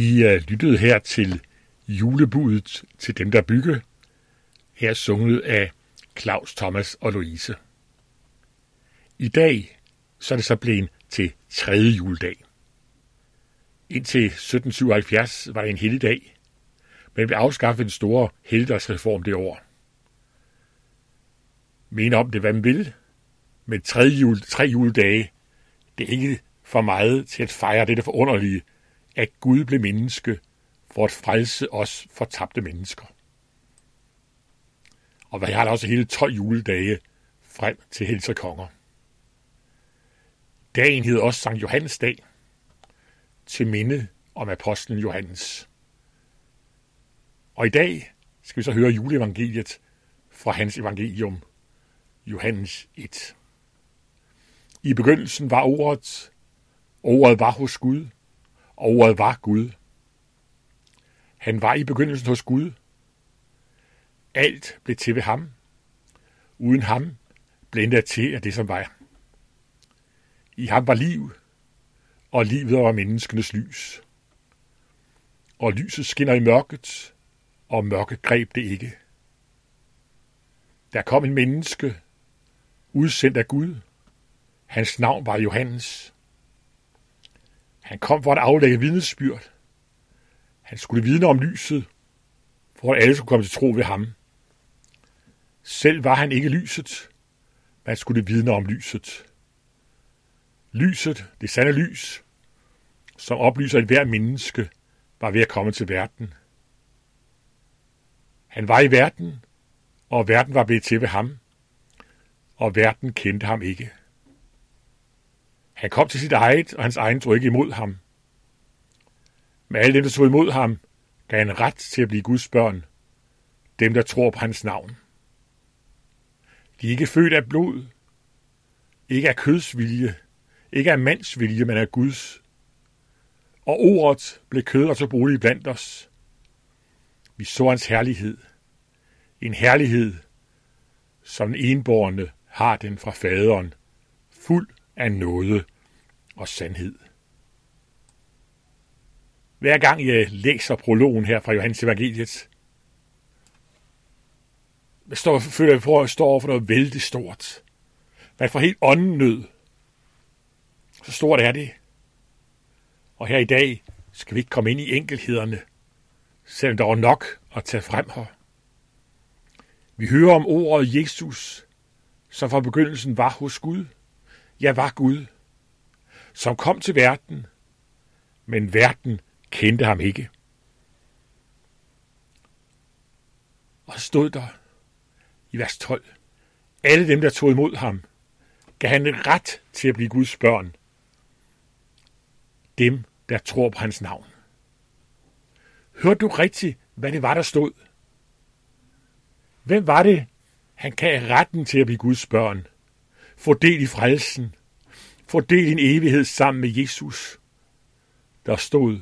Vi øh, lyttede her til julebudet til dem, der bygge. Her sunget af Claus Thomas og Louise. I dag så er det så blevet til tredje juledag. Indtil 1777 var det en helligdag, men vi afskaffede en store helligdagsreform det år. Men om det, hvad man vil, men tredje jul, tre juledage, det er ikke for meget til at fejre det forunderlige, at Gud blev menneske for at frelse os fortabte mennesker. Og hvad har der også hele 12 juledage frem til Helse Konger. Dagen hed også Sankt Johannes dag, til minde om apostlen Johannes. Og i dag skal vi så høre juleevangeliet fra hans evangelium, Johannes 1. I begyndelsen var ordet, ordet var hos Gud, ordet var Gud. Han var i begyndelsen hos Gud. Alt blev til ved ham. Uden ham blev der til af det, som var. I ham var liv, og livet var menneskenes lys. Og lyset skinner i mørket, og mørket greb det ikke. Der kom en menneske, udsendt af Gud. Hans navn var Johannes. Han kom for at aflægge vidnesbyrd. Han skulle vidne om lyset, for at alle skulle komme til tro ved ham. Selv var han ikke lyset, men skulle vidne om lyset. Lyset, det sande lys, som oplyser et hver menneske, var ved at komme til verden. Han var i verden, og verden var blevet til ved ham, og verden kendte ham ikke. Han kom til sit eget, og hans egen tog ikke imod ham. Men alle dem, der tog imod ham, gav han ret til at blive Guds børn, dem, der tror på hans navn. De er ikke født af blod, ikke af kødsvilje, ikke af mandsvilje, men af Guds. Og ordet blev kød og så bolig blandt os. Vi så hans herlighed. En herlighed, som den enborne har den fra faderen, fuld af nåde og sandhed. Hver gang jeg læser prologen her fra Johannes Evangeliet, jeg står, føler jeg for, at jeg står over for noget vældig stort. Man får helt åndenød. Så stort er det. Og her i dag skal vi ikke komme ind i enkelhederne, selvom der var nok at tage frem her. Vi hører om ordet Jesus, som fra begyndelsen var hos Gud. Ja, var Gud, som kom til verden, men verden kendte ham ikke. Og stod der i vers 12, alle dem, der tog imod ham, gav han ret til at blive Guds børn. Dem, der tror på hans navn. Hørte du rigtigt, hvad det var, der stod? Hvem var det, han gav retten til at blive Guds børn? Få del i frelsen. Få del i en evighed sammen med Jesus. Der stod,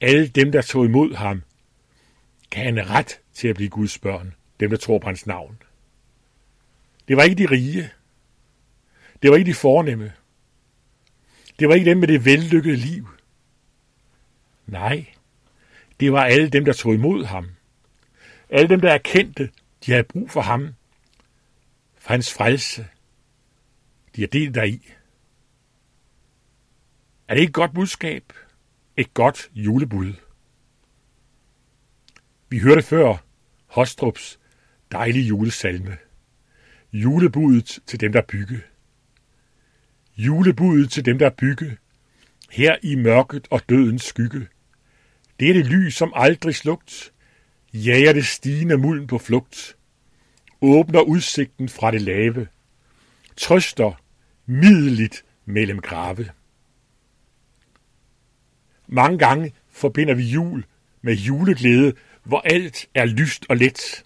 alle dem, der tog imod ham, kan han ret til at blive Guds børn. Dem, der tror på hans navn. Det var ikke de rige. Det var ikke de fornemme. Det var ikke dem med det vellykkede liv. Nej, det var alle dem, der tog imod ham. Alle dem, der erkendte, de havde brug for ham. For hans frelse. De er delt deri. Er det ikke et godt budskab? Et godt julebud. Vi hørte før Hostrups dejlige julesalme. Julebudet til dem, der bygge. Julebudet til dem, der bygge. Her i mørket og dødens skygge. Det er det lys, som aldrig slugt. Jager det stigende mulden på flugt. Åbner udsigten fra det lave. Trøster middeligt mellem grave. Mange gange forbinder vi jul med juleglæde, hvor alt er lyst og let.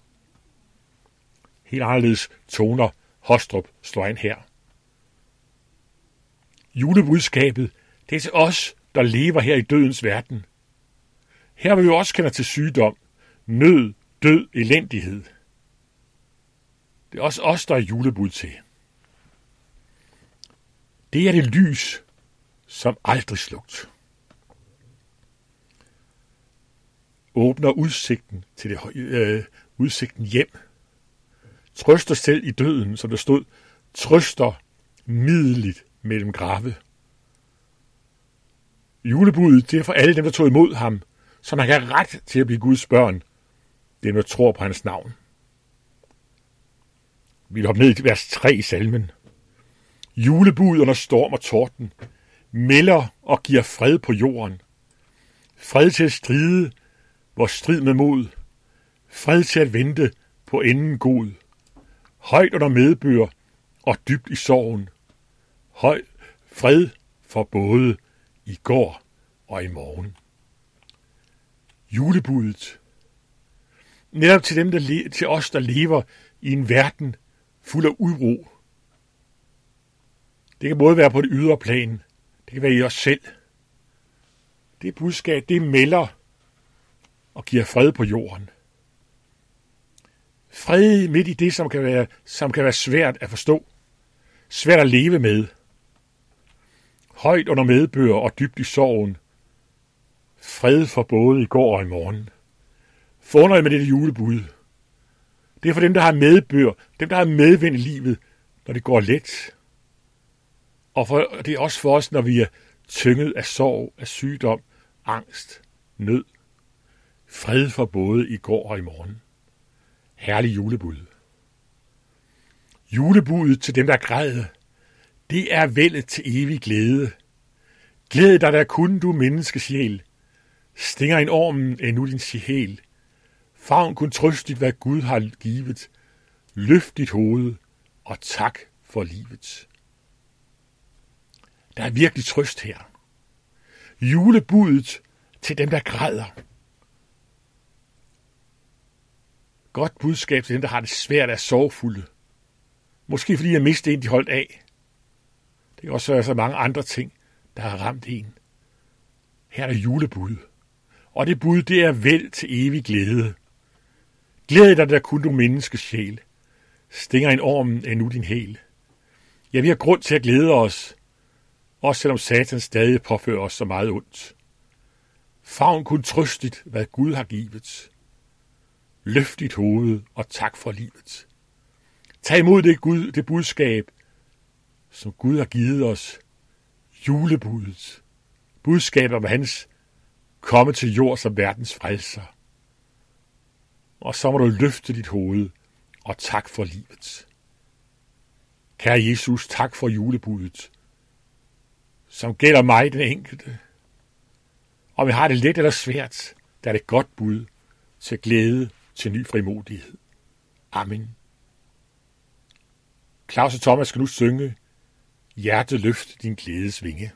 Helt anderledes toner Hostrup slår ind her. Julebudskabet, det er til os, der lever her i dødens verden. Her vil vi også kende til sygdom, nød, død, elendighed. Det er også os, der er julebud til. Det er det lys, som aldrig slugt. Åbner udsigten til det, øh, udsigten hjem. Trøster selv i døden, som der stod, trøster middeligt mellem grave. Julebuddet det er for alle dem, der tog imod ham, så man kan ret til at blive Guds børn, dem, der tror på hans navn. Vi hopper ned i vers 3 i salmen. Julebud under storm og torden melder og giver fred på jorden. Fred til at stride, hvor strid med mod. Fred til at vente på enden god. Højt under medbør og dybt i sorgen. Høj fred for både i går og i morgen. Julebudet. Netop til, dem, der til os, der lever i en verden fuld af uro. Det kan både være på det ydre plan, det kan være i os selv. Det budskab, det melder og giver fred på jorden. Fred midt i det, som kan være, som kan være svært at forstå. Svært at leve med. Højt under medbør og dybt i sorgen. Fred for både i går og i morgen. Forunderligt med dette julebud. Det er for dem, der har medbør, dem, der har medvind i livet, når det går let. Og for, det er også for os, når vi er tynget af sorg, af sygdom, angst, nød. Fred for både i går og i morgen. Herlig julebud. Julebuddet til dem, der græder, det er vældet til evig glæde. Glæd dig, der kun du menneskesjæl. Stinger en ormen endnu din sjæl. Favn kun trøstigt, hvad Gud har givet. Løft dit hoved, og tak for livet. Der er virkelig trøst her. Julebudet til dem, der græder. Godt budskab til dem, der har det svært af sorgfulde. Måske fordi jeg mistede en, de holdt af. Det kan også være så mange andre ting, der har ramt en. Her er julebud. Og det bud, det er vel til evig glæde. Glæd dig, der kun du menneskes sjæl. Stinger en ormen er nu din hæl. Ja, vi har grund til at glæde os, også selvom Satan stadig påfører os så meget ondt. Favn kun trøstigt, hvad Gud har givet. Løft dit hoved og tak for livet. Tag imod det, Gud, det budskab, som Gud har givet os. Julebudet. Budskabet om hans komme til jord som verdens frelser. Og så må du løfte dit hoved og tak for livet. Kære Jesus, tak for julebudet, som gælder mig, den enkelte. Om jeg har det let eller svært, der er det godt bud til glæde, til ny frimodighed. Amen. Claus og Thomas skal nu synge Hjerteløft din glædes vinge.